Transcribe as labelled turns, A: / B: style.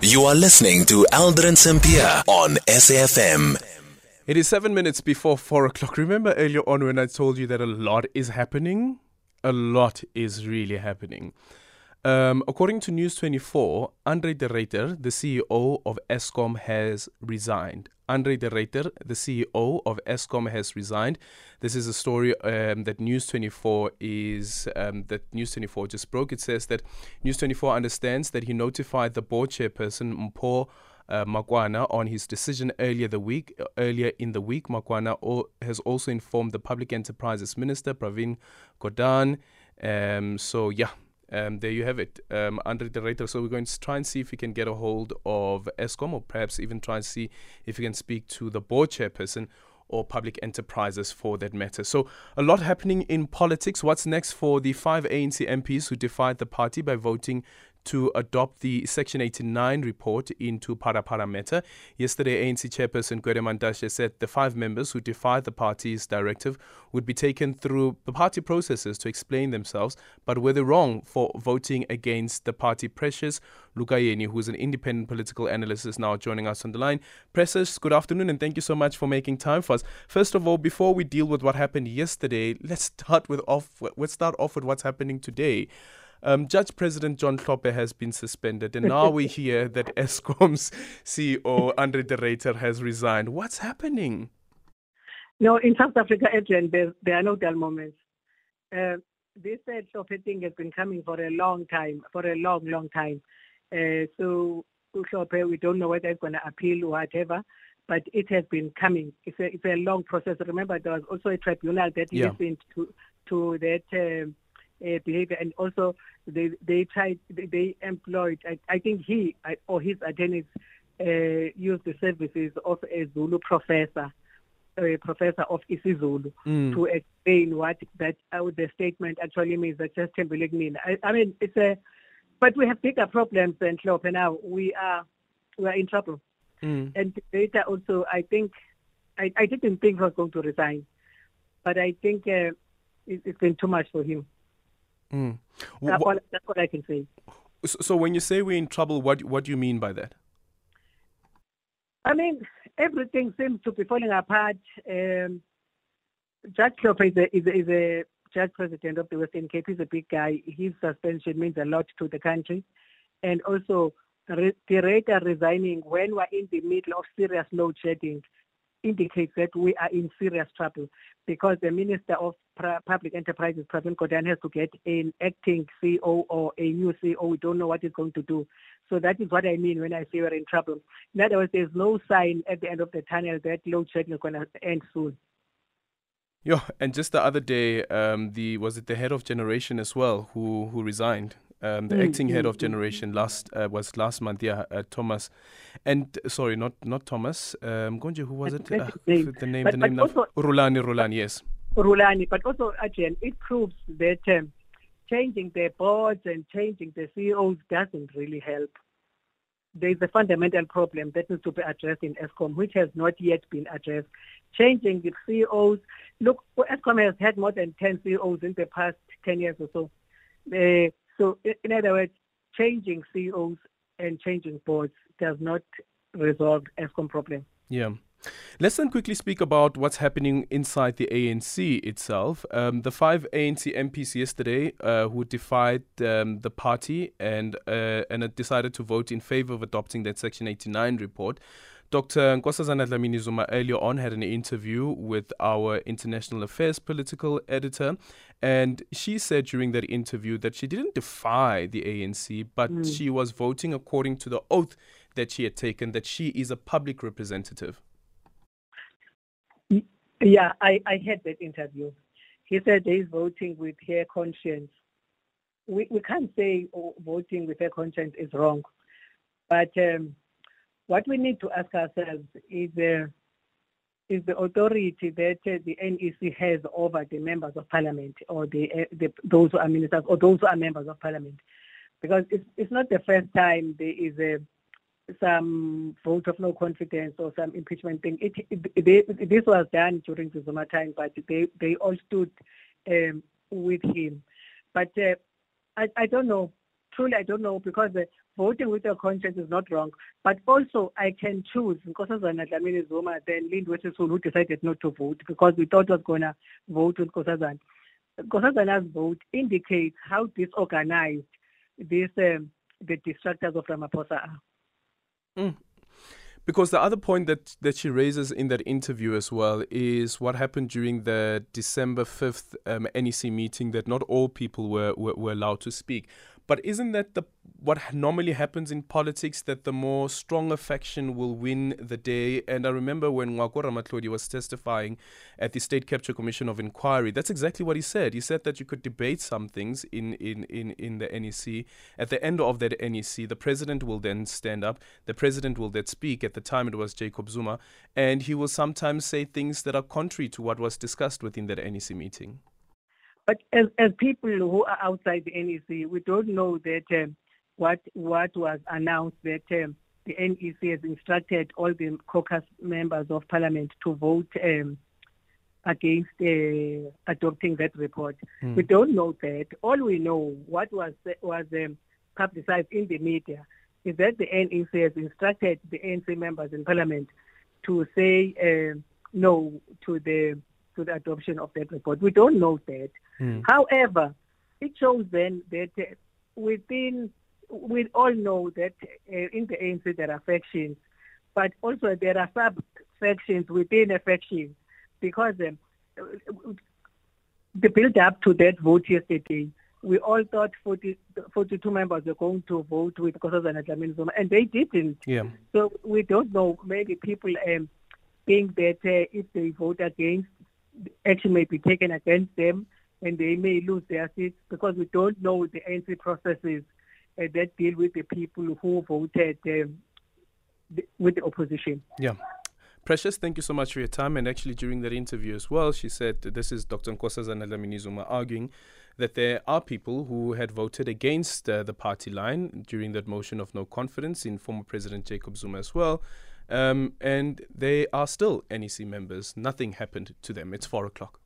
A: You are listening to Aldrin Sampear on SAFM.
B: It is seven minutes before four o'clock. Remember earlier on when I told you that a lot is happening? A lot is really happening. Um, according to News 24, Andre de Ruyter, the CEO of Eskom, has resigned. Andre de Ruyter, the CEO of Eskom, has resigned. This is a story um, that News 24 is um, that News 24 just broke. It says that News 24 understands that he notified the board chairperson Mpho uh, Makwana on his decision earlier the week. Earlier in the week, Makwana o- has also informed the Public Enterprises Minister Pravin Gordhan. Um, so yeah, um, there you have it, um, Andre de Ruyter. So we're going to try and see if we can get a hold of Eskom, or perhaps even try and see if we can speak to the board chairperson or public enterprises for that matter. So a lot happening in politics. What's next for the five ANC MPs who defied the party by voting to adopt the Section 89 report into Phala Phala matter. Yesterday, ANC chairperson Gwede Mantashe said the five members who defied the party's directive would be taken through the party processes to explain themselves, but were they wrong for voting against the party pressures? Lugayeni, who's an independent political analyst, is now joining us on the line. Precious, good afternoon, and thank you so much for making time for us. First of all, before we deal with what happened yesterday, let's start with off. Let's start off with what's happening today. Um, Judge President John Hlophe has been suspended, and now we hear that Eskom's CEO Andre de Ruyter has resigned. What's happening?
C: No, in South Africa, Adrian, there, there are no dull moments. Uh, this uh, Hlophe thing has been coming for a long time, for a long, long time. Uh, so we don't know whether it's going to appeal or whatever, but it has been coming. It's a, it's a long process. Remember, there was also a tribunal that
B: Yeah.
C: listened to to that. um uh, behavior and also they they tried they, they employed I, I think he I, or his attorneys uh, used the services of a Zulu professor a professor of isiZulu
B: Mm.
C: to explain what that uh, the statement actually means that just Timberlake mean I, I mean it's a but we have bigger problems than Hlophe now we are we are in trouble
B: Mm.
C: and later also I think I, I didn't think he was going to resign but I think uh, it, it's been too much for him
B: Mm. Wh-
C: that's,
B: wh-
C: all, that's what I can say.
B: so so when you say we're in trouble, what what do you mean by that?
C: I mean, everything seems to be falling apart. Um, Judge Hlophe is a, is, a, is a judge president of the Western Cape. He's a big guy. His suspension means a lot to the country. And also, de Ruyter resigning when we're in the middle of serious load shedding indicates that we are in serious trouble because the Minister of Public Enterprises, Pravin Gordhan, has to get an acting CEO or a new CEO. We don't know what he's going to do. So that is what I mean when I say we're in trouble. In other words, there's no sign at the end of the tunnel that load shedding is going to end soon.
B: Yeah, and just the other day, um, the was it the head of generation as well who who resigned. Um, the
C: Mm,
B: acting head
C: mm,
B: of generation last uh, was last month. Yeah, uh, Thomas, and sorry, not not Thomas. Um, Gonje, who was it? Uh,
C: name.
B: the name,
C: But-
B: the
C: but
B: name. now. Rhulani, Rhulani. Yes.
C: Rhulani, but also again, it proves that um, changing the boards and changing the CEOs doesn't really help. There is a fundamental problem that needs to be addressed in Eskom, which has not yet been addressed. Changing the CEOs. Look, Eskom has had more than 10 CEOs in the past 10 years or so. Uh, so, in other words, changing CEOs and changing boards does not resolve Eskom problem.
B: Yeah. Let's then quickly speak about what's happening inside the ANC itself. Um, the five ANC MPs yesterday uh, who defied um, the party and uh, and decided to vote in favor of adopting that Section 89 report. Dr. Nkosazana Dlamini Zuma earlier on had an interview with our international affairs political editor, and she said during that interview that she didn't defy the ANC, but
C: Mm.
B: she was voting according to the oath that she had taken that she is a public representative.
C: Yeah, I, I had that interview. He said he's voting with her conscience. We, we can't say oh, voting with her conscience is wrong, but um, what we need to ask ourselves is uh, is the authority that uh, the NEC has over the members of parliament or the, uh, the those who are ministers or those who are members of parliament, because it's, it's not the first time there is a some vote of no confidence or some impeachment thing. It, it, they, this was done during the Zuma time, but they, they all stood um, with him. But uh, I, I don't know. Truly, I don't know because uh, voting with your conscience is not wrong. But also, I can choose Nkosazana Dlamini Zuma than Lindiwe Sisulu, who decided not to vote because we thought was going to vote with Nkosazana. Nkosazana's vote indicates how disorganized this um, the distractors of Ramaphosa are.
B: Mm. Because the other point that, that she raises in that interview as well is what happened during the December 5th um, NEC meeting that not all people were, were, were allowed to speak. But isn't that the what normally happens in politics that the more stronger faction will win the day? And I remember when Ngoako Ramatlhodi was testifying at the State Capture Commission of Inquiry, that's exactly what he said. He said that you could debate some things in, in, in, in the NEC. At the end of that NEC, the president will then stand up. The president will then speak. At the time, it was Jacob Zuma. And he will sometimes say things that are contrary to what was discussed within that NEC meeting.
C: But as, as people who are outside the NEC, we don't know that um, what what was announced that um, the NEC has instructed all the caucus members of parliament to vote um, against uh, adopting that report. Mm. We don't know that. All we know, what was was um, publicized in the media, is that the NEC has instructed the ANC members in parliament to say uh, no to the to the adoption of that report. We don't know that. Mm. However, it shows then that uh, within, we all know that uh, in the ANC there are factions, but also there are sub factions within a faction because um, the build up to that vote yesterday, we all thought 40, 42 members were going to vote with Nkosazana Dlamini Zuma, and they didn't.
B: Yeah.
C: So we don't know. Maybe people um, think that uh, if they vote against, action may be taken against them and they may lose their seats because we don't know the entry processes uh, that deal with the people who voted um, with the opposition.
B: Yeah. Precious, thank you so much for your time. And actually, during that interview as well, she said this is Dr. Nkosazana Dlamini Zuma arguing that there are people who had voted against uh, the party line during that motion of no confidence in former President Jacob Zuma as well. Um, and they are still NEC members. Nothing happened to them. It's four o'clock.